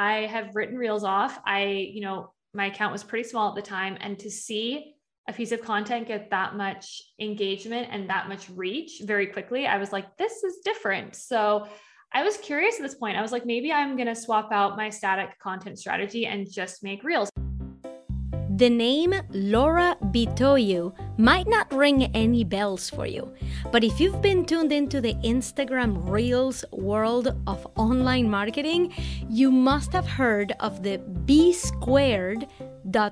I have written reels off. I, you know, my account was pretty small at the time. And to see a piece of content get that much engagement and that much reach very quickly, I was like, this is different. So I was curious at this point. I was like, maybe I'm going to swap out my static content strategy and just make reels. The name Laura Bitoiu might not ring any bells for you, but if you've been tuned into the Instagram Reels world of online marketing, you must have heard of the B squared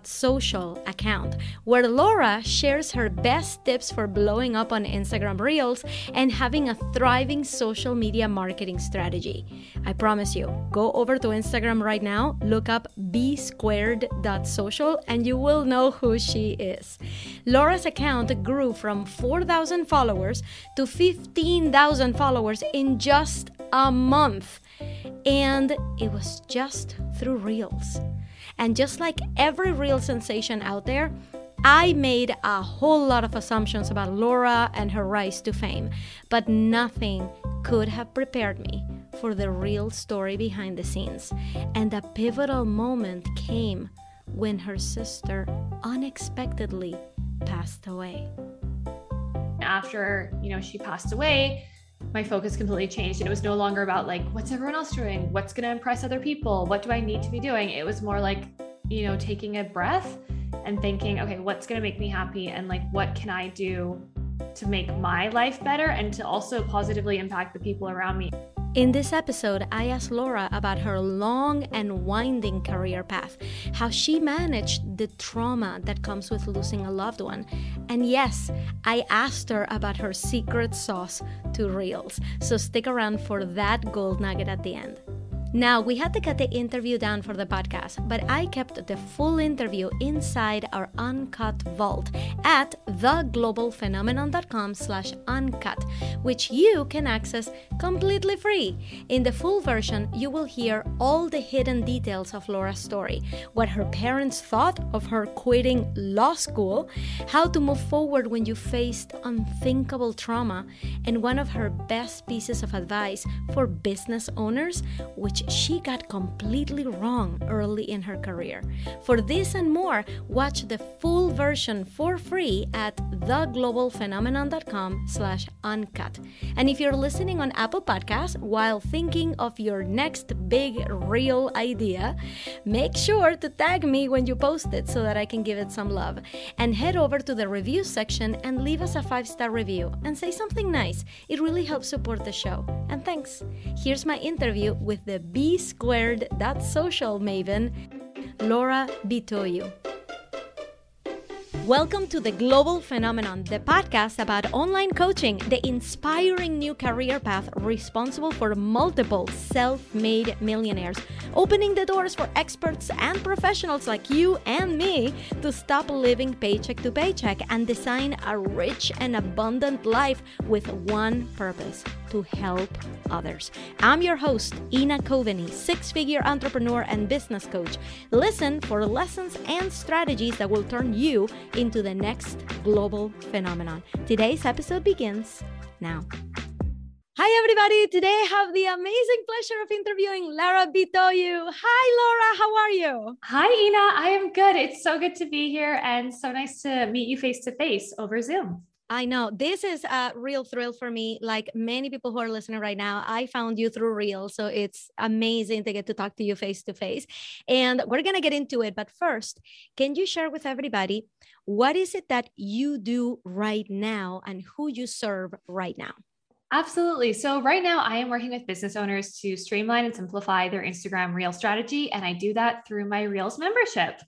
social account, where Laura shares her best tips for blowing up on Instagram Reels and having a thriving social media marketing strategy. I promise you, go over to Instagram right now, look up b squared social, and you will know who she is. Laura's account grew from 4,000 followers to 15,000 followers in just a month. And it was just through Reels. And just like every real sensation out there, I made a whole lot of assumptions about Laura and her rise to fame, but nothing could have prepared me for the real story behind the scenes. And a pivotal moment came when her sister unexpectedly passed away. After, you know, she passed away, my focus completely changed and it was no longer about like what's everyone else doing? What's going to impress other people? What do i need to be doing? It was more like you know taking a breath and thinking okay what's going to make me happy? And like what can i do to make my life better and to also positively impact the people around me in this episode, I asked Laura about her long and winding career path, how she managed the trauma that comes with losing a loved one. And yes, I asked her about her secret sauce to Reels. So stick around for that gold nugget at the end. Now, we had to cut the interview down for the podcast, but I kept the full interview inside our uncut vault at theglobalphenomenon.com slash uncut, which you can access completely free. In the full version, you will hear all the hidden details of Laura's story, what her parents thought of her quitting law school, how to move forward when you faced unthinkable trauma, and one of her best pieces of advice for business owners, which which she got completely wrong early in her career. For this and more, watch the full version for free at theglobalphenomenon.com slash uncut. And if you're listening on Apple Podcasts while thinking of your next big real idea, make sure to tag me when you post it so that I can give it some love. And head over to the review section and leave us a five-star review and say something nice. It really helps support the show. And thanks. Here's my interview with the B squared social maven, Laura Bitoiu. Welcome to the Global Phenomenon, the podcast about online coaching, the inspiring new career path responsible for multiple self made millionaires, opening the doors for experts and professionals like you and me to stop living paycheck to paycheck and design a rich and abundant life with one purpose to help others. I'm your host, Ina Coveney, six figure entrepreneur and business coach. Listen for lessons and strategies that will turn you into the next global phenomenon. Today's episode begins now. Hi, everybody. Today I have the amazing pleasure of interviewing Laura Bitoiu. Hi, Laura. How are you? Hi, Ina. I am good. It's so good to be here and so nice to meet you face to face over Zoom. I know this is a real thrill for me. Like many people who are listening right now, I found you through Reel. So it's amazing to get to talk to you face to face. And we're going to get into it. But first, can you share with everybody what is it that you do right now and who you serve right now? Absolutely. So, right now, I am working with business owners to streamline and simplify their Instagram Reel strategy. And I do that through my Reels membership.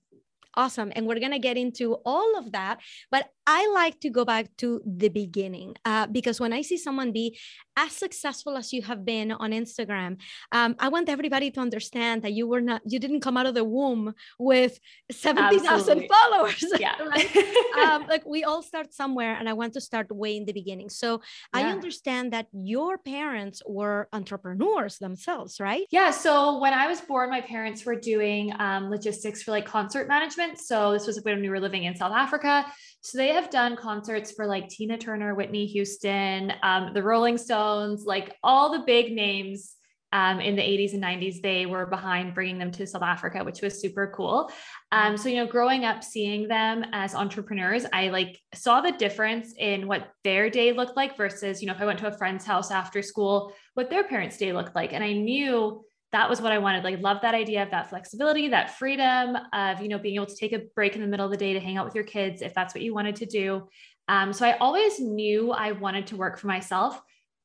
Awesome. And we're going to get into all of that. But I like to go back to the beginning uh, because when I see someone be as successful as you have been on Instagram, um, I want everybody to understand that you were not, you didn't come out of the womb with 70,000 followers. Yeah. right? um, like we all start somewhere, and I want to start way in the beginning. So yeah. I understand that your parents were entrepreneurs themselves, right? Yeah. So when I was born, my parents were doing um, logistics for like concert management. So this was when we were living in South Africa. So they have done concerts for like Tina Turner, Whitney Houston, um, the Rolling Stones, like all the big names um, in the 80s and 90s, they were behind bringing them to South Africa, which was super cool. Um, so, you know, growing up, seeing them as entrepreneurs, I like saw the difference in what their day looked like versus, you know, if I went to a friend's house after school, what their parents' day looked like. And I knew that was what I wanted. Like, love that idea of that flexibility, that freedom of, you know, being able to take a break in the middle of the day to hang out with your kids if that's what you wanted to do. Um, so I always knew I wanted to work for myself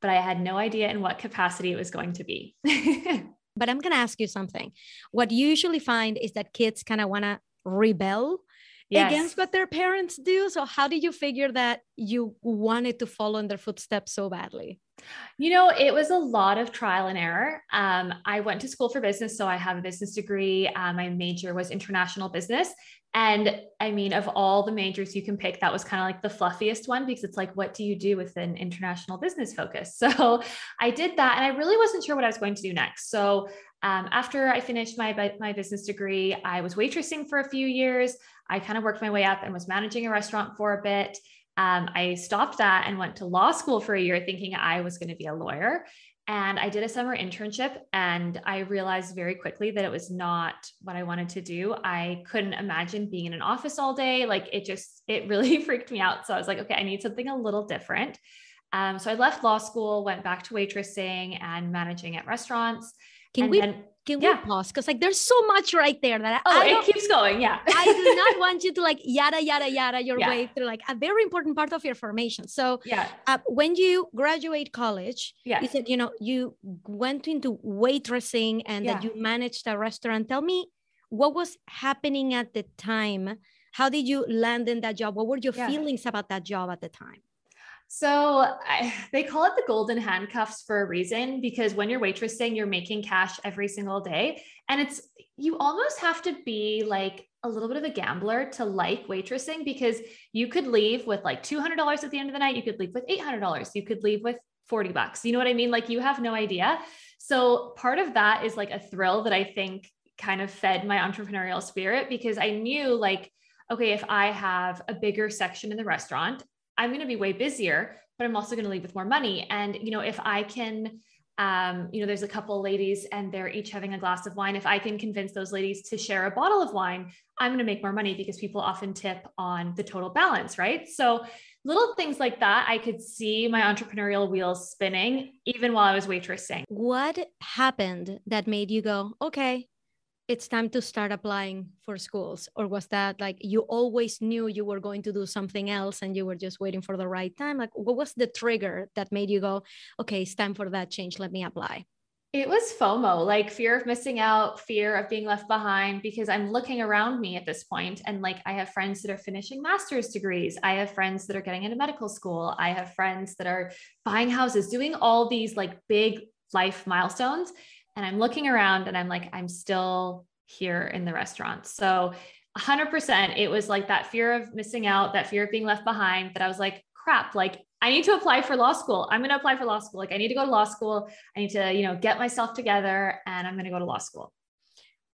but I had no idea in what capacity it was going to be. but I'm going to ask you something. What you usually find is that kids kind of want to rebel yes. against what their parents do. So, how did you figure that you wanted to follow in their footsteps so badly? You know, it was a lot of trial and error. Um, I went to school for business, so I have a business degree. Uh, my major was international business. And I mean, of all the majors you can pick, that was kind of like the fluffiest one because it's like, what do you do with an international business focus? So I did that, and I really wasn't sure what I was going to do next. So um, after I finished my my business degree, I was waitressing for a few years. I kind of worked my way up and was managing a restaurant for a bit. Um, I stopped that and went to law school for a year, thinking I was going to be a lawyer. And I did a summer internship and I realized very quickly that it was not what I wanted to do. I couldn't imagine being in an office all day. Like it just, it really freaked me out. So I was like, okay, I need something a little different. Um, so I left law school, went back to waitressing and managing at restaurants. Can we then, can yeah. we pause? Because like there's so much right there that oh, I it keeps going. Yeah. I do not want you to like yada yada yada your yeah. way through like a very important part of your formation. So yeah, uh, when you graduate college, yeah, you said you know you went into waitressing and yeah. that you managed a restaurant. Tell me what was happening at the time. How did you land in that job? What were your yeah. feelings about that job at the time? So I, they call it the golden handcuffs for a reason because when you're waitressing, you're making cash every single day. And it's, you almost have to be like a little bit of a gambler to like waitressing because you could leave with like $200 at the end of the night. You could leave with $800. You could leave with 40 bucks. You know what I mean? Like you have no idea. So part of that is like a thrill that I think kind of fed my entrepreneurial spirit because I knew like, okay, if I have a bigger section in the restaurant, I'm going to be way busier, but I'm also going to leave with more money. And, you know, if I can, um, you know, there's a couple ladies and they're each having a glass of wine. If I can convince those ladies to share a bottle of wine, I'm going to make more money because people often tip on the total balance, right? So, little things like that, I could see my entrepreneurial wheels spinning even while I was waitressing. What happened that made you go, okay, it's time to start applying for schools or was that like you always knew you were going to do something else and you were just waiting for the right time like what was the trigger that made you go okay it's time for that change let me apply it was FOMO, like fear of missing out, fear of being left behind, because I'm looking around me at this point and like I have friends that are finishing master's degrees. I have friends that are getting into medical school. I have friends that are buying houses, doing all these like big life milestones and I'm looking around and I'm like, I'm still here in the restaurant. So 100%, it was like that fear of missing out, that fear of being left behind that I was like, crap, like I need to apply for law school. I'm going to apply for law school. Like I need to go to law school. I need to, you know, get myself together and I'm going to go to law school.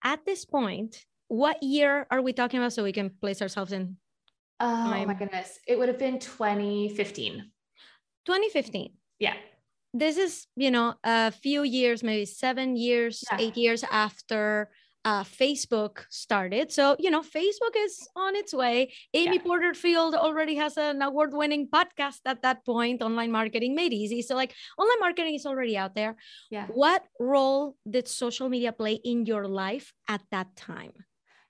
At this point, what year are we talking about so we can place ourselves in? Oh my, my goodness. It would have been 2015. 2015. Yeah this is you know a few years maybe seven years yeah. eight years after uh, facebook started. So you know facebook is on its way. Amy yeah. porterfield already has an award-winning podcast at that point. Online marketing made easy. So like online marketing is already out there. Yeah. What role did social media play in your life at that time?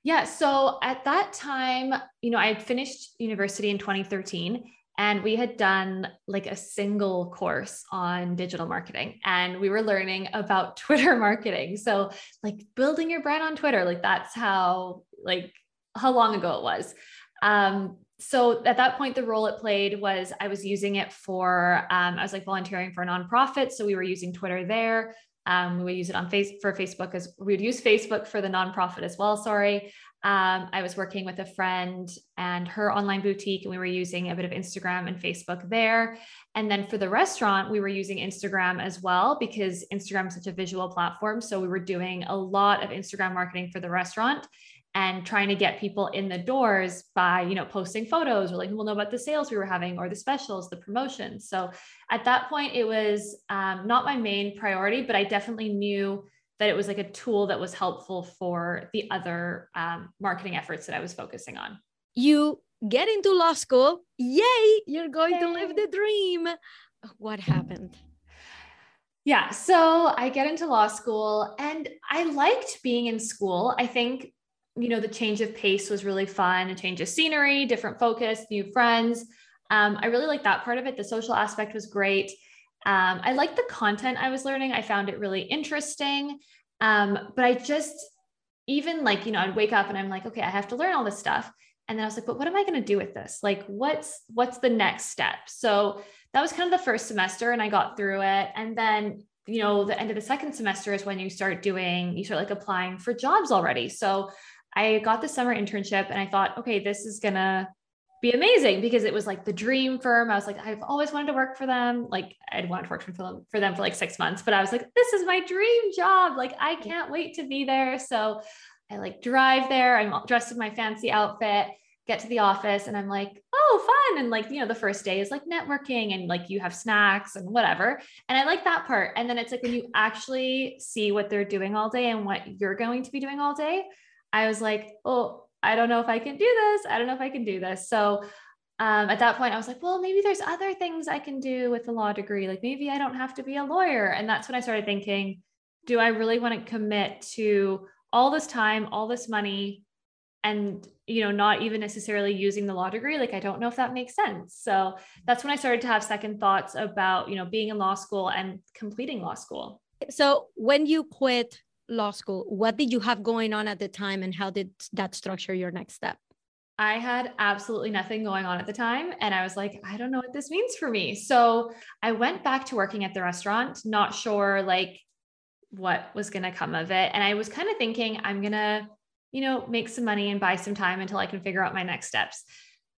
Yeah so at that time you know i had finished university in 2013 and we had done like a single course on digital marketing and we were learning about twitter marketing. So like building your brand on twitter like that's how like how long ago it was. Um so at that point the role it played was i was using it for um, i was like volunteering for a nonprofit so we were using twitter there. Um, we would use it on face for facebook as we would use facebook for the nonprofit as well sorry um, I was working with a friend and her online boutique, and we were using a bit of Instagram and Facebook there. And then for the restaurant, we were using Instagram as well because Instagram is such a visual platform. So we were doing a lot of Instagram marketing for the restaurant. and trying to get people in the doors by you know posting photos or letting people know about the sales we were having or the specials the promotions so at that point it was um, not my main priority but i definitely knew that it was like a tool that was helpful for the other um, marketing efforts that i was focusing on you get into law school yay you're going yay. to live the dream what happened yeah. So I get into law school and I liked being in school. I think you know, the change of pace was really fun, a change of scenery, different focus, new friends. Um, I really liked that part of it. The social aspect was great. Um, I liked the content I was learning. I found it really interesting. Um, but I just, even like, you know, I'd wake up and I'm like, okay, I have to learn all this stuff. And then I was like, but what am I going to do with this? Like, what's, what's the next step? So that was kind of the first semester and I got through it. And then, you know, the end of the second semester is when you start doing, you start like applying for jobs already. So I got the summer internship and I thought, okay, this is gonna be amazing because it was like the dream firm. I was like, I've always wanted to work for them. Like I'd wanted to work for them for them for like six months, but I was like, this is my dream job. Like I can't wait to be there. So I like drive there. I'm dressed in my fancy outfit, get to the office, and I'm like, oh, fun. And like, you know, the first day is like networking and like you have snacks and whatever. And I like that part. And then it's like when you actually see what they're doing all day and what you're going to be doing all day I was like, oh, I don't know if I can do this. I don't know if I can do this. So um, at that point, I was like, well, maybe there's other things I can do with the law degree. Like maybe I don't have to be a lawyer. And that's when I started thinking, do I really want to commit to all this time, all this money, and you know, not even necessarily using the law degree? Like I don't know if that makes sense. So that's when I started to have second thoughts about, you know, being in law school and completing law school. So when you quit law school what did you have going on at the time and how did that structure your next step I had absolutely nothing going on at the time. And I was like, I don't know what this means for me. So I went back to working at the restaurant, not sure like what was going to come of it. And I was kind of thinking, I'm going to, you know, make some money and buy some time until I can figure out my next steps.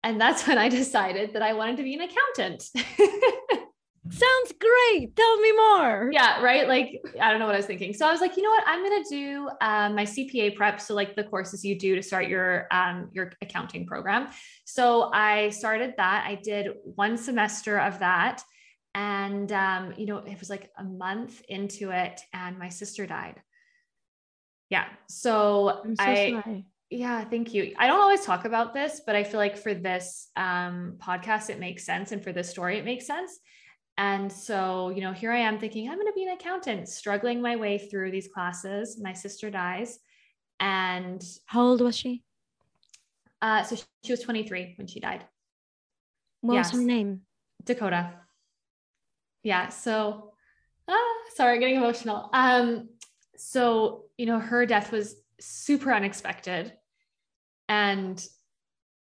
And that's when I decided that I wanted to be an accountant. Sounds great. Tell me more. Yeah, right. Like, I don't know what I was thinking. So I was like, you know what? I'm gonna do um, my CPA prep. So like the courses you do to start your um, your accounting program. So I started that. I did one semester of that, and um, you know, it was like a month into it, and my sister died. Yeah. So, so I. Sorry. Yeah, thank you. I don't always talk about this, but I feel like for this um, podcast, it makes sense. And for this story, it makes sense and so, you know, here I am thinking, I'm going to be an accountant, struggling my way through these classes. My sister dies. And how old was she? Uh, so she was 23 when she died. What yes. was her name? Dakota. Yeah. So, ah, sorry, getting emotional. Um, so, you know, her death was super unexpected. And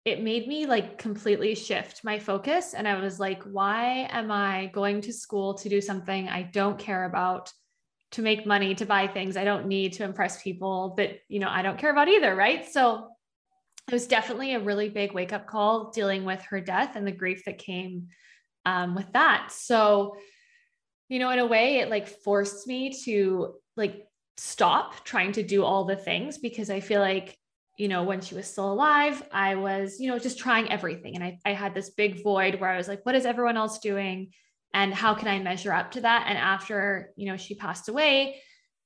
it made me like completely shift my focus. And I was like, why am I going to school to do something I don't care about, to make money, to buy things I don't need to impress people that, you know, I don't care about either. Right. So it was definitely a really big wake up call dealing with her death and the grief that came um, with that. So, you know, in a way, it like forced me to like stop trying to do all the things because I feel like you know, when she was still alive, I was, you know, just trying everything. And I, I had this big void where I was like, what is everyone else doing? And how can I measure up to that? And after, you know, she passed away,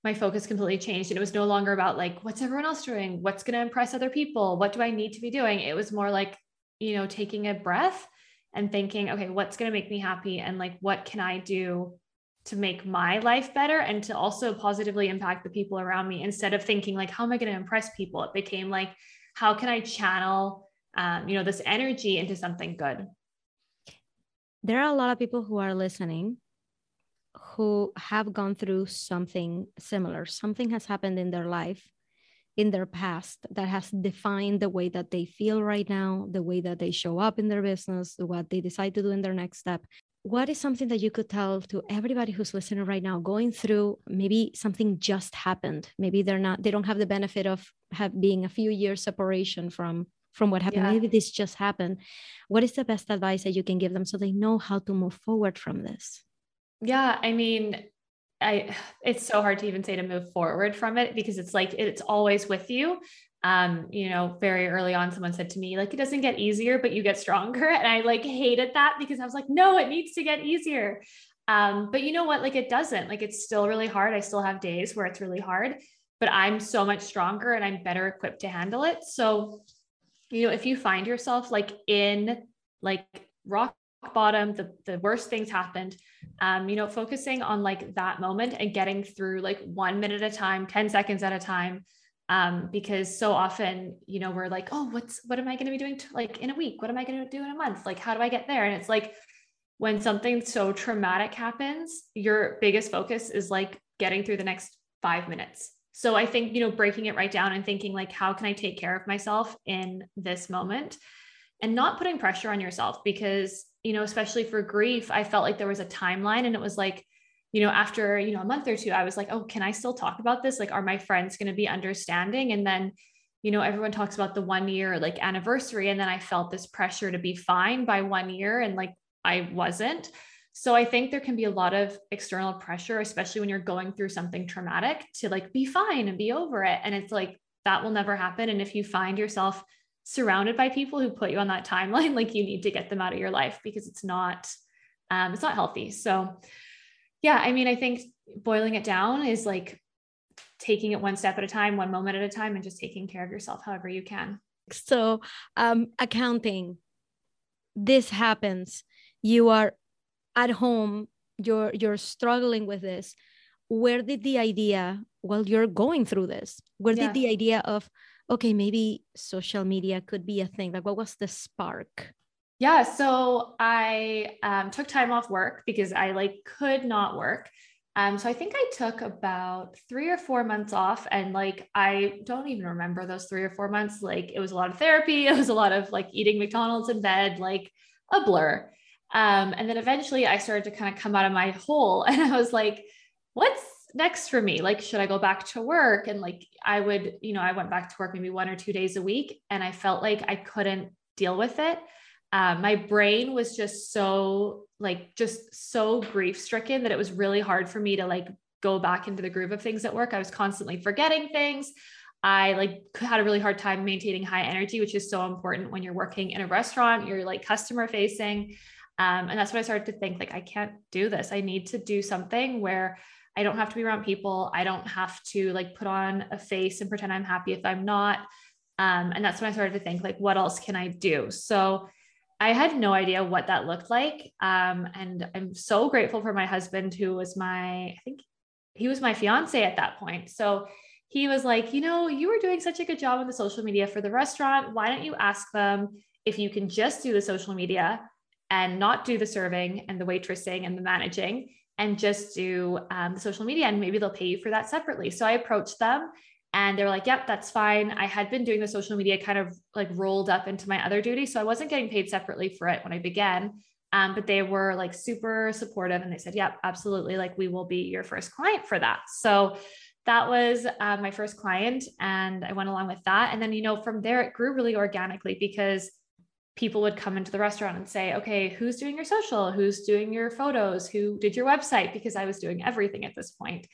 my focus completely changed. And it was no longer about like, what's everyone else doing? What's going to impress other people? What do I need to be doing? It was more like, you know, taking a breath and thinking, okay, what's going to make me happy? And like, what can I do to make my life better and to also positively impact the people around me instead of thinking like how am i going to impress people? It became like how can i channel um, you know this energy into something good? There are a lot of people who are listening who have gone through something similar. Something has happened in their life in their past that has defined the way that they feel right now the way that they show up in their business what they decide to do in their next step what is something that you could tell to everybody who's listening right now going through maybe something just happened maybe they're not they don't have the benefit of have being a few years separation from from what happened yeah. maybe this just happened what is the best advice that you can give them so they know how to move forward from this yeah i mean I it's so hard to even say to move forward from it because it's like it's always with you. Um, you know, very early on, someone said to me, like, it doesn't get easier, but you get stronger. And I like hated that because I was like, no, it needs to get easier. Um, but you know what? Like it doesn't, like it's still really hard. I still have days where it's really hard, but I'm so much stronger and I'm better equipped to handle it. So, you know, if you find yourself like in like rock bottom, the, the worst things happened, um, you know, focusing on like that moment and getting through like one minute at a time, 10 seconds at a time. Um, because so often, you know, we're like, oh, what's, what am I going to be doing to, like in a week? What am I going to do in a month? Like, how do I get there? And it's like, when something so traumatic happens, your biggest focus is like getting through the next five minutes. So I think, you know, breaking it right down and thinking, like, how can I take care of myself in this moment? And not putting pressure on yourself because, you know, especially for grief, I felt like there was a timeline and it was like, you know, after, you know, a month or two, I was like, oh, can I still talk about this? Like, are my friends going to be understanding? And then, you know, everyone talks about the one year like anniversary. And then I felt this pressure to be fine by one year. And like, I wasn't. So I think there can be a lot of external pressure, especially when you're going through something traumatic to like be fine and be over it. And it's like that will never happen. And if you find yourself surrounded by people who put you on that timeline, like you need to get them out of your life because it's not, um, it's not healthy. So yeah, I mean, I think boiling it down is like taking it one step at a time, one moment at a time, and just taking care of yourself however you can. So, um, accounting, this happens. You are at home. You're you're struggling with this. Where did the idea while you're going through this. Where yeah. did the idea of okay maybe social media could be a thing. Like what was the spark yeah so i um, took time off work because i like could not work um, so I think I took about three or four months off, and like I don't even remember those three or four months. Like it was a lot of therapy, it was a lot of like eating McDonald's in bed, like a blur. Um, and then eventually I started to kind of come out of my hole and I was like, what's next for me? Like, should I go back to work? And like, I would, you know, I went back to work maybe one or two days a week and I felt like I couldn't deal with it. Um, my brain was just so like just so grief stricken that it was really hard for me to like go back into the groove of things at work. I was constantly forgetting things. I like had a really hard time maintaining high energy, which is so important when you're working in a restaurant, you're like customer facing. Um, and that's when I started to think like, I can't do this. I need to do something where I don't have to be around people. I don't have to like put on a face and pretend I'm happy if I'm not. Um, and that's when I started to think like, what else can I do? So I had no idea what that looked like. Um, and I'm so grateful for my husband, who was my, I think he was my fiance at that point. So he was like, you know, you were doing such a good job on the social media for the restaurant. Why don't you ask them if you can just do the social media and not do the serving and the waitressing and the managing and just do um, the social media and maybe they'll pay you for that separately. So I approached them and they were like, yep, that's fine. I had been doing the social media kind of like rolled up into my other duty. So I wasn't getting paid separately for it when I began. Um, but they were like super supportive and they said, yep, absolutely. Like we will be your first client for that. So that was uh, my first client and I went along with that. And then, you know, from there, it grew really organically because people would come into the restaurant and say, okay, who's doing your social? Who's doing your photos? Who did your website? Because I was doing everything at this point.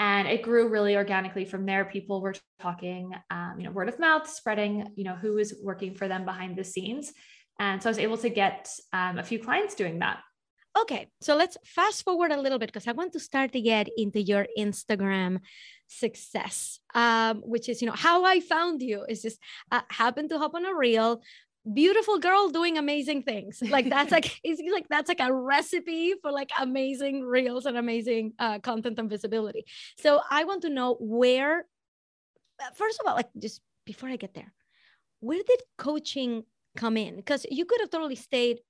And it grew really organically from there. People were talking, um, you know, word of mouth, spreading, you know, who was working for them behind the scenes. And so I was able to get um, a few clients doing that. Okay, so let's fast forward a little bit because I want to start to get into your Instagram success, um, which is, you know, how I found you is just uh, happened to hop on a reel, beautiful girl doing amazing things. Like that's like it's like that's like a recipe for like amazing reels and amazing uh, content and visibility. So i want to know where uh, first of all like just before i get there where did coaching come in? Because you could have totally stayed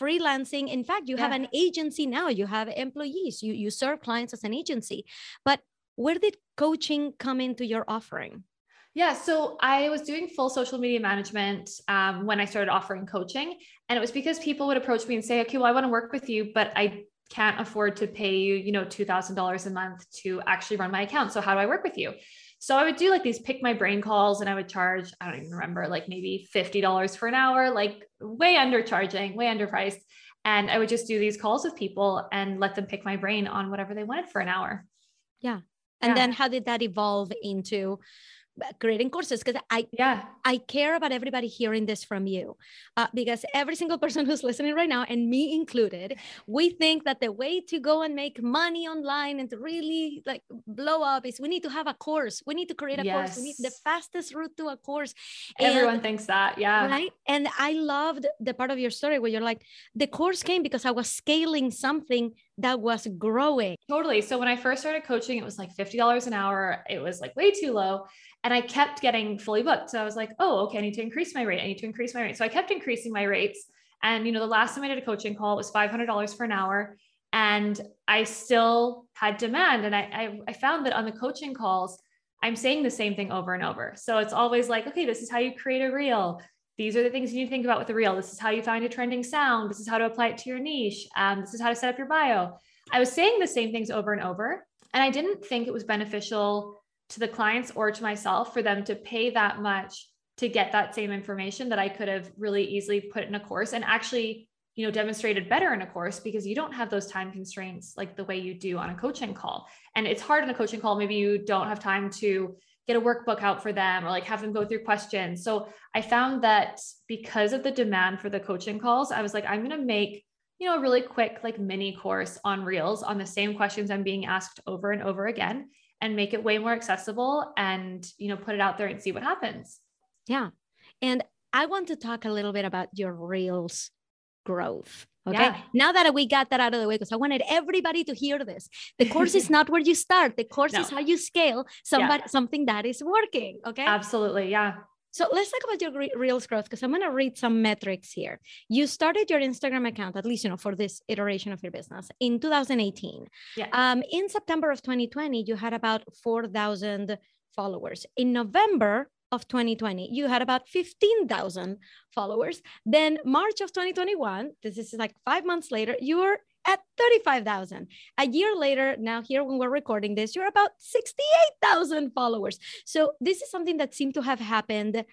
freelancing. In fact you yeah. have an agency now. You have employees. You you serve clients as an agency. But where did coaching come into your offering yeah, so I was doing full social media management um, when I started offering coaching. And it was because people would approach me and say, okay, well, I want to work with you, but I can't afford to pay you, you know, $2,000 a month to actually run my account. So how do I work with you? So I would do like these pick my brain calls and I would charge, I don't even remember, like maybe $50 for an hour, like way undercharging, way underpriced. And I would just do these calls with people and let them pick my brain on whatever they wanted for an hour. Yeah. And yeah. then how did that evolve into creating courses because i yeah. I care about everybody hearing this from you uh, because every single person who's listening right now and me included we think that the way to go and make money online and to really like blow up is we need to have a course. We need to create a yes. course. We need the fastest route to a course. Everyone and, thinks that yeah. Right? And i loved the part of your story where you're like the course came because i was scaling something that was growing totally so when i first started coaching it was like $50 an hour it was like way too low and I kept getting fully booked. So I was like, oh, okay, I need to increase my rate. I need to increase my rate. So I kept increasing my rates. And, you know, the last time I did a coaching call, it was $500 for an hour. And I still had demand. And I, I, I found that on the coaching calls, I'm saying the same thing over and over. So it's always like, okay, this is how you create a reel. These are the things you need to think about with the reel. This is how you find a trending sound. This is how to apply it to your niche. Um, this is how to set up your bio. I was saying the same things over and over. And I didn't think it was beneficial to the clients or to myself for them to pay that much to get that same information that I could have really easily put in a course and actually, you know, demonstrated better in a course because you don't have those time constraints like the way you do on a coaching call. And it's hard in a coaching call. Maybe you don't have time to get a workbook out for them or like have them go through questions. So I found that because of the demand for the coaching calls, I was like, I'm going to make you know, a really quick like mini course on Reels on the same questions I'm being asked over and over again and make it way more accessible and you know put it out there and see what happens. Yeah. And i want to talk a little bit about your reels growth okay yeah. now that we got that out of the way because i wanted everybody to hear this the course is not where you start the course no. is how you scale somebody yeah. something that is working okay absolutely yeah so let's talk about your Reels growth because I'm going to read some metrics here. You started your Instagram account, at least you know for this iteration of your business, in 2018. Yeah. Um, in September of 2020, you had about 4,000 followers. In November of 2020, you had about 15,000 followers. Then March of 2021, this is like five months later, you were at 35,000. A year later, now here when we're recording this, you're about 68,000 followers. So this is something that seemed to have happened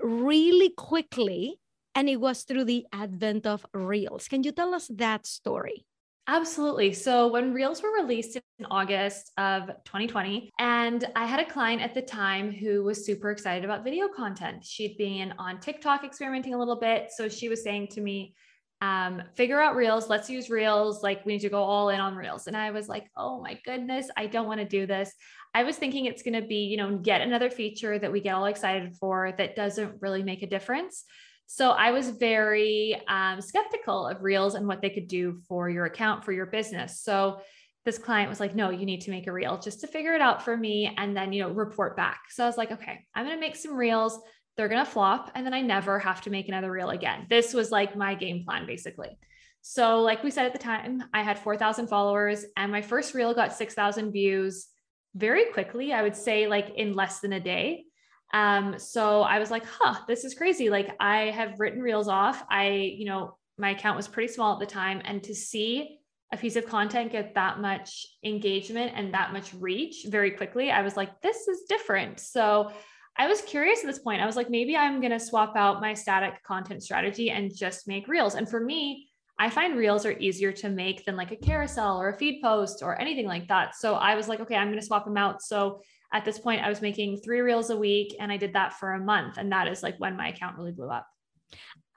really quickly. And it was through the advent of Reels. Can you tell us that story? Absolutely. So when Reels were released in August of 2020, and I had a client at the time who was super excited about video content. She'd been on TikTok experimenting a little bit. So she was saying to me, um, figure out reels. Let's use reels. Like we need to go all in on reels. And I was like, oh my goodness, I don't want to do this. I was thinking it's going to be, you know, get another feature that we get all excited for that doesn't really make a difference. So I was very um, skeptical of reels and what they could do for your account, for your business. So this client was like, no, you need to make a reel just to figure it out for me and then, you know, report back. So I was like, okay, I'm going to make some reels they're going to flop and then I never have to make another reel again. This was like my game plan basically. So, like we said at the time, I had 4,000 followers and my first reel got 6,000 views very quickly. I would say like in less than a day. Um, so I was like, huh, this is crazy. Like I have written reels off. I, you know, my account was pretty small at the time. And to see a piece of content get that much engagement and that much reach very quickly, I was like, this is different. So I was curious at this point. I was like, maybe I'm going to swap out my static content strategy and just make reels. And for me, I find reels are easier to make than like a carousel or a feed post or anything like that. So I was like, okay, I'm going to swap them out. So at this point, I was making three reels a week and I did that for a month. And that is like when my account really blew up.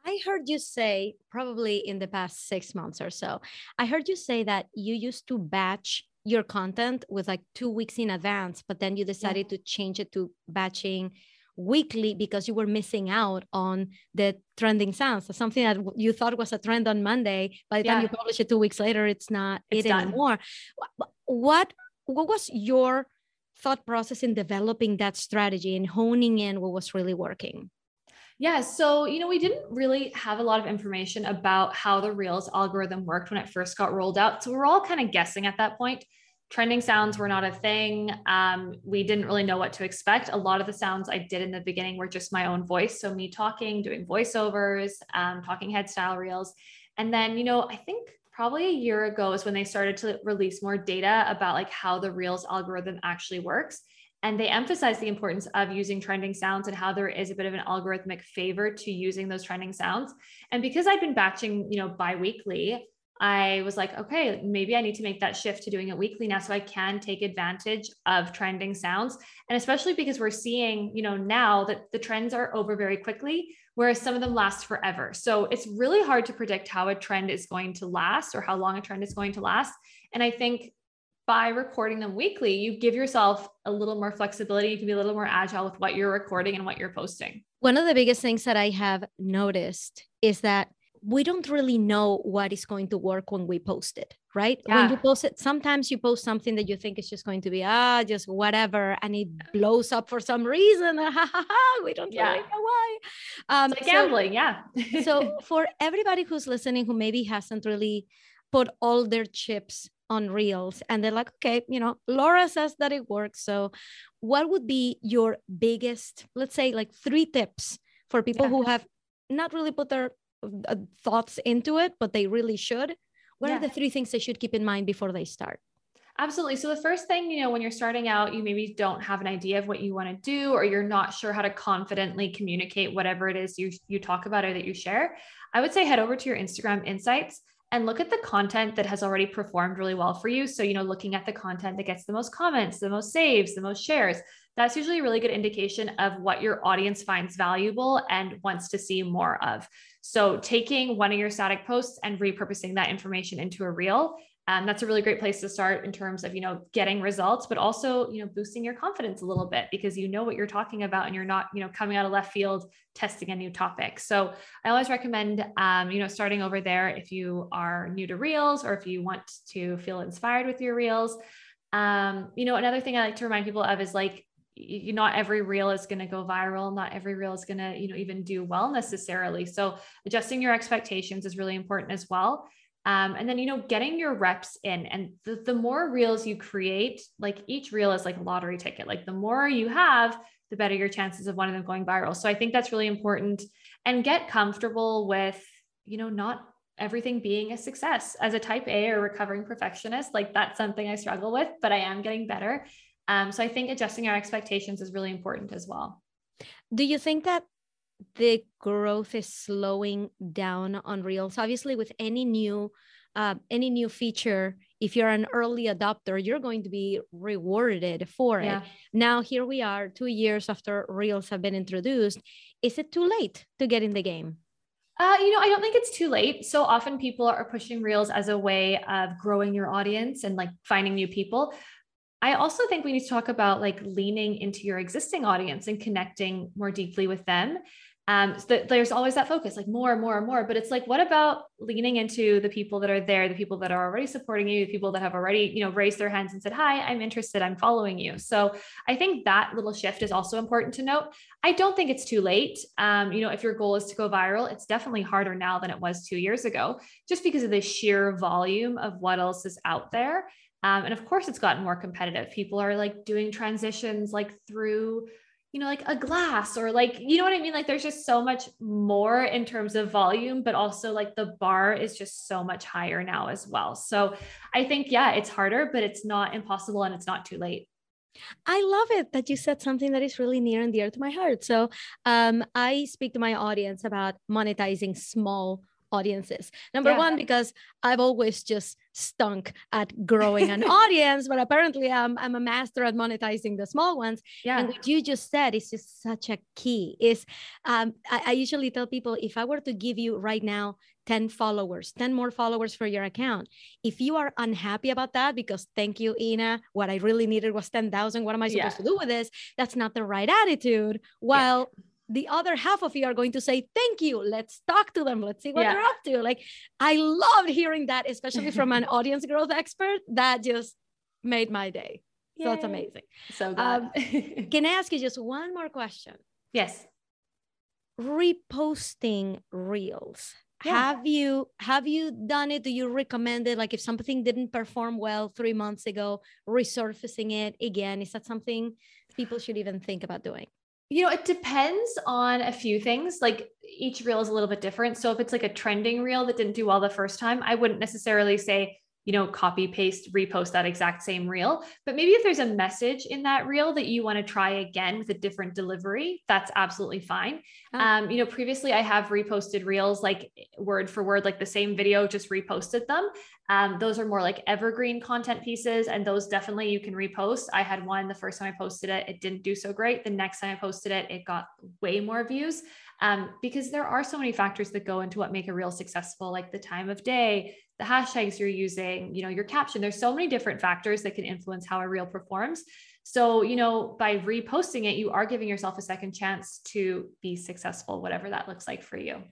I heard you say, probably in the past six months or so, I heard you say that you used to batch your content with like two weeks in advance, but then you decided yeah. to change it to batching weekly because you were missing out on the trending sounds. So something that you thought was a trend on Monday, by the time you publish it two weeks later, it's not it's it done. anymore. What what was your thought process in developing that strategy and honing in what was really working? Yeah. So, you know, we didn't really have a lot of information about how the Reels algorithm worked when it first got rolled out. So, we're all kind of guessing at that point. Trending sounds were not a thing. Um, we didn't really know what to expect. A lot of the sounds I did in the beginning were just my own voice. So, me talking, doing voiceovers, um, talking head style reels. And then, you know, I think probably a year ago is when they started to release more data about like how the Reels algorithm actually works and they emphasize the importance of using trending sounds and how there is a bit of an algorithmic favor to using those trending sounds and because i've been batching you know bi-weekly I was like, okay, maybe I need to make that shift to doing it weekly now so I can take advantage of trending sounds. And especially because we're seeing, you know, now that the trends are over very quickly, whereas some of them last forever. So it's really hard to predict how a trend is going to last or how long a trend is going to last. And I think by recording them weekly, you give yourself a little more flexibility. You can be a little more agile with what you're recording and what you're posting. One of the biggest things that I have noticed is that we don't really know what is going to work when we post it, right? Yeah. When you post it, sometimes you post something that you think is just going to be ah, just whatever, and it blows up for some reason. we don't yeah. really know why. Um, it's like gambling, so, yeah. so for everybody who's listening who maybe hasn't really put all their chips on reels and they're like okay you know laura says that it works so what would be your biggest let's say like three tips for people yeah. who have not really put their Uh, thoughts into it, but they really should. What yeah. are the three things they should keep in mind before they start? Absolutely. So the first thing, you know, when you're starting out, you maybe don't have an idea of what you want to do or you're not sure how to confidently communicate whatever it is you you talk about or that you share. I would say head over to your Instagram insights and look at the content that has already performed really well for you. So, you know, looking at the content that gets the most comments, the most saves, the most shares, that's usually a really good indication of what your audience finds valuable and wants to see more of. So, taking one of your static posts and repurposing that information into a reel um, that's a really great place to start in terms of you know getting results but also you know boosting your confidence a little bit because you know what you're talking about and you're not you know coming out of left field testing a new topic. So i always recommend um, you know starting over there if you are new to reels or if you want to feel inspired with your reels. Um, you know another thing i like to remind people of is like you, not every reel is going to go viral not every reel is going to you know even do well necessarily so adjusting your expectations is really important as well um, and then, you know, getting your reps in and the, the more reels you create, like each reel is like a lottery ticket. Like the more you have, the better your chances of one of them going viral. So I think that's really important and get comfortable with, you know, not everything being a success as a type A or recovering perfectionist. Like that's something I struggle with, but I am getting better. Um, so I think adjusting our expectations is really important as well. Do you think that the growth is slowing down on reels obviously with any new uh, any new feature if you're an early adopter you're going to be rewarded for yeah. it now here we are two years after reels have been introduced is it too late to get in the game uh, you know, I don't think it's too late. So often people are pushing reels as a way of growing your audience and like finding new people. I also think we need to talk about like leaning into your existing audience and connecting more deeply with them um, so there's always that focus, like more and more and more. But it's like, what about leaning into the people that are there, the people that are already supporting you, the people that have already, you know, raised their hands and said, "Hi, I'm interested. I'm following you." So I think that little shift is also important to note. I don't think it's too late. Um, you know, if your goal is to go viral, it's definitely harder now than it was two years ago, just because of the sheer volume of what else is out there. Um, and of course, it's gotten more competitive. People are like doing transitions like through you know, like a glass or like, you know what I mean? Like there's just so much more in terms of volume, but also like the bar is just so much higher now as well. So I think, yeah, it's harder, but it's not impossible and it's not too late. I love it that you said something that is really near and dear to my heart. So um, I speak to my audience about monetizing small audiences. Number yeah. one, because I've always just stunk at growing an audience, but apparently I'm, I'm a master at monetizing the small ones. Yeah. And what you just said is just such a key. Is um, I, I usually tell people if I were to give you right now 10 followers, 10 more followers for your account. If you are unhappy about that, because thank you, Ina, what I really needed was 10,000. What am I supposed yeah. to do with this? That's not the right attitude. While yeah the other half of you are going to say thank you. Let's talk to them. Let's see what yeah. they're up to. Like i loved hearing that especially from an audience growth expert that just made my day. Yay. so that's amazing. So um, can i ask you just one more question? Yes. Reposting reels. Yeah. have you have you done it? Do you recommend it? Like if something didn't perform well three months ago resurfacing it again. Is that something people should even think about doing you know, it depends on a few things. Like each reel is a little bit different. So if it's like a trending reel that didn't do well the first time, I wouldn't necessarily say you know, copy, paste, repost that exact same reel. But maybe if there's a message in that reel that you want to try again with a different delivery, that's absolutely fine. Oh. Um, you know, previously I have reposted reels like word for word, like the same video, just reposted them. Um, those are more like evergreen content pieces, and those definitely you can repost. I had one the first time I posted it, it didn't do so great. The next time I posted it, it got way more views um, because there are so many factors that go into what make a reel successful, like the time of day, the hashtags you're using, you know, your caption. There's so many different factors that can influence how a reel performs. So, you know, by reposting it, you are giving yourself a second chance to be successful, whatever that looks like for you.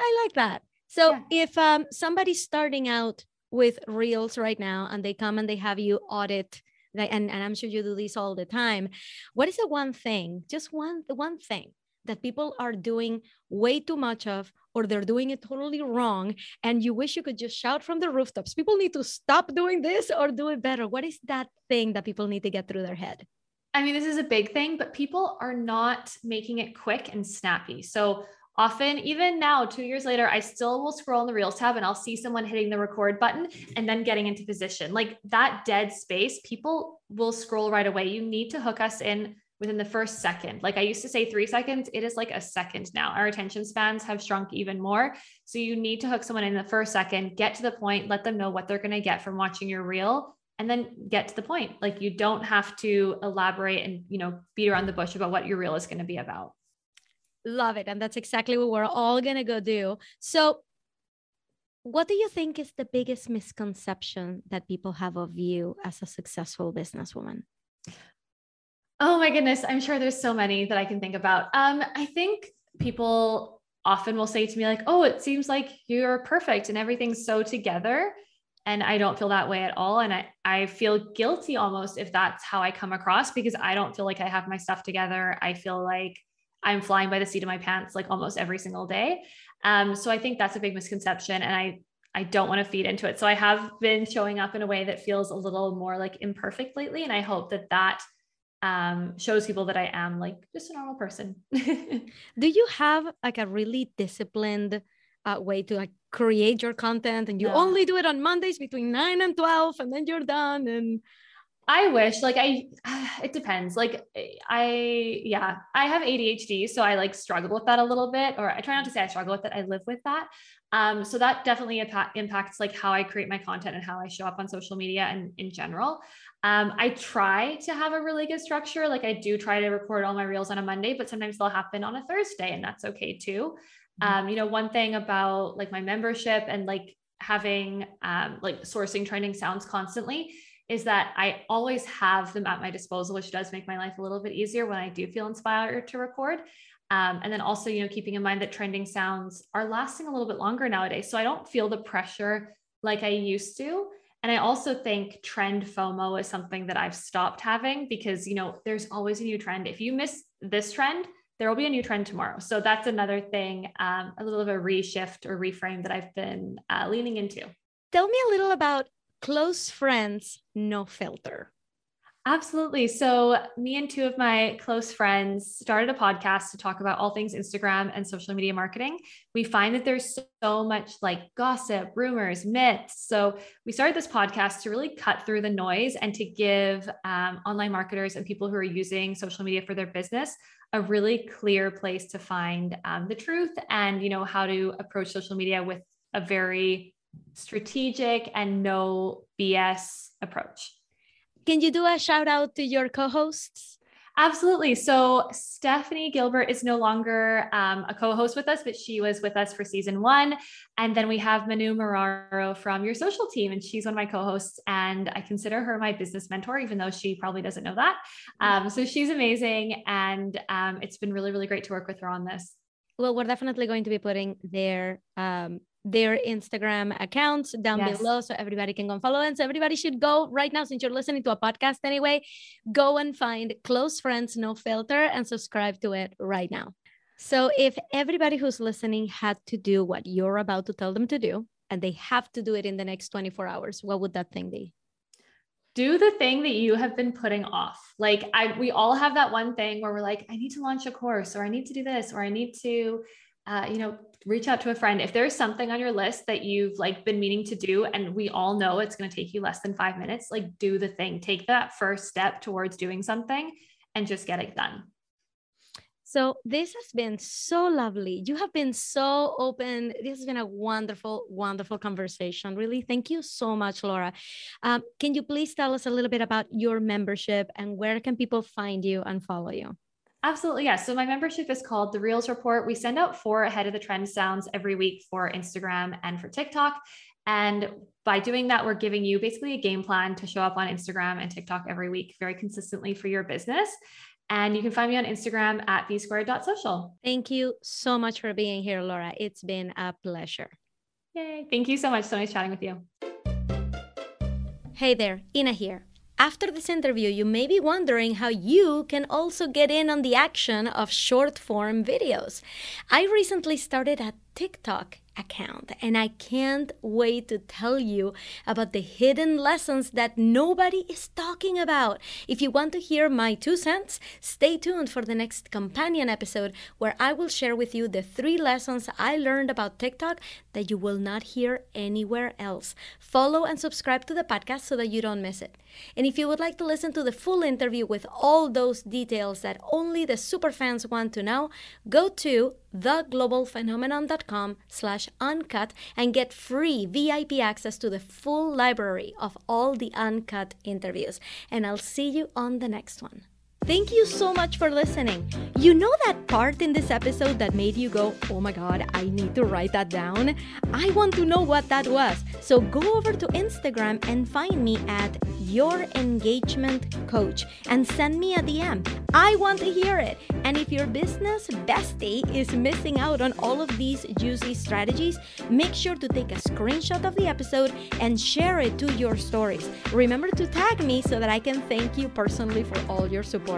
I like that. So, yeah. if um, somebody's starting out with reels right now and they come and they have you audit and, and i'm sure you do this all the time. What is the one thing just one the one thing that people are doing way too much of or they're doing it totally wrong and you wish you could just shout from the rooftops people need to stop doing this or do it better. What is that thing that people need to get through their head? I mean this is a big thing but people are not making it quick and snappy. So often even now 2 years later I still will scroll in the reels tab and I'll see someone hitting the record button and then getting into position like that dead space people will scroll right away you need to hook us in within the first second. Like I used to say three seconds, it is like a second now. Our attention spans have shrunk even more. So you need to hook someone in the first second, get to the point, let them know what they're going to get from watching your reel, and then get to the point. Like you don't have to elaborate and, you know, beat around the bush about what your reel is going to be about. Love it. And that's exactly what we're all going to go do. So, what do you think is the biggest misconception that people have of you as a successful businesswoman? Oh my goodness. I'm sure there's so many that I can think about. Um, I think people often will say to me, like, oh, it seems like you're perfect and everything's so together. And I don't feel that way at all. And I, I feel guilty almost if that's how I come across because I don't feel like I have my stuff together. I feel like I'm flying by the seat of my pants like almost every single day. Um, so I think that's a big misconception. And I I don't want to feed into it. So I have been showing up in a way that feels a little more like imperfect lately. And I hope that that um, shows people that I am like just a normal person. Do you have like a really disciplined uh, way to like create your content and you no. only do it on Mondays between 9 and 12 and then you're done and I wish like I it depends. Like I yeah, I have ADHD, so I like struggle with that a little bit or I try not to say I struggle with it. I live with that. Um so that definitely impact, impacts like how I create my content and how I show up on social media and in general. Um I try to have a really good structure. Like I do try to record all my reels on a Monday, but sometimes they'll happen on a Thursday and that's okay too. Mm-hmm. Um you know, one thing about like my membership and like having um like sourcing trending sounds constantly is that I always have them at my disposal, which does make my life a little bit easier when I do feel inspired to record. Um, and then also, you know, keeping in mind that trending sounds are lasting a little bit longer nowadays. So I don't feel the pressure like I used to. And I also think trend FOMO is something that I've stopped having because, you know, there's always a new trend. If you miss this trend, there will be a new trend tomorrow. So that's another thing, um, a little of a reshift or reframe that I've been uh, leaning into. Tell me a little about close friends, no filter. Absolutely. So, me and two of my close friends started a podcast to talk about all things Instagram and social media marketing. We find that there's so much like gossip, rumors, myths. So, we started this podcast to really cut through the noise and to give um, online marketers and people who are using social media for their business a really clear place to find um, the truth and you know how to approach social media with a very strategic and no BS approach. Can you do a shout out to your co hosts? Absolutely. So Stephanie Gilbert is no longer um, a co-host with us, but she was with us for season one. And then we have Manu Muraro from your social team, and she's one of my co-hosts. And I consider her my business mentor, even though she probably doesn't know that. Um, so she's amazing, and um, it's been really, really great to work with her on this. Well, we're definitely going to be putting their um, their Instagram accounts down yes. below so everybody can go and follow them. So everybody should go right now, since you're listening to a podcast anyway, go and find Close Friends No Filter and subscribe to it right now. So if everybody who's listening had to do what you're about to tell them to do, and they have to do it in the next 24 hours, what would that thing be? do the thing that you have been putting off. Like I we all have that one thing where we're like I need to launch a course or I need to do this or I need to uh, you know, reach out to a friend. If there's something on your list that you've like been meaning to do, and we all know it's going to take you less than five minutes, like do the thing, take that first step towards doing something and just get it done. So this has been so lovely. You have been so open. This has been a wonderful, wonderful conversation. Really, thank you so much, Laura. Um, can you please tell us a little bit about your membership and where can people find you and follow you? Absolutely. Yeah. So my membership is called the Reels Report. We send out four ahead of the trend sounds every week for Instagram and for TikTok. And by doing that, we're giving you basically a game plan to show up on Instagram and TikTok every week very consistently for your business. And you can find me on Instagram at bsquared.social. Thank you so much for being here, Laura. It's been a pleasure. Yay. Thank you so much. So nice chatting with you. Hey there, Ina here. After this interview, you may be wondering how you can also get in on the action of short form videos. I recently started a TikTok account. And I can't wait to tell you about the hidden lessons that nobody is talking about. If you want to hear my two cents, stay tuned for the next companion episode where I will share with you the three lessons I learned about TikTok that you will not hear anywhere else. Follow and subscribe to the podcast so that you don't miss it. And if you would like to listen to the full interview with all those details that only the superfans want to know, go to theglobalphenomenon.com slash uncut and get free VIP access to the full library of all the uncut interviews. And I'll see you on the next one. Thank you so much for listening. You know that part in this episode that made you go, oh my god, I need to write that down? I want to know what that was. So go over to Instagram and find me at Your Engagement Coach and send me a DM. I want to hear it. And if your business bestie is missing out on all of these juicy strategies, make sure to take a screenshot of the episode and share it to your stories. Remember to tag me so that I can thank you personally for all your support.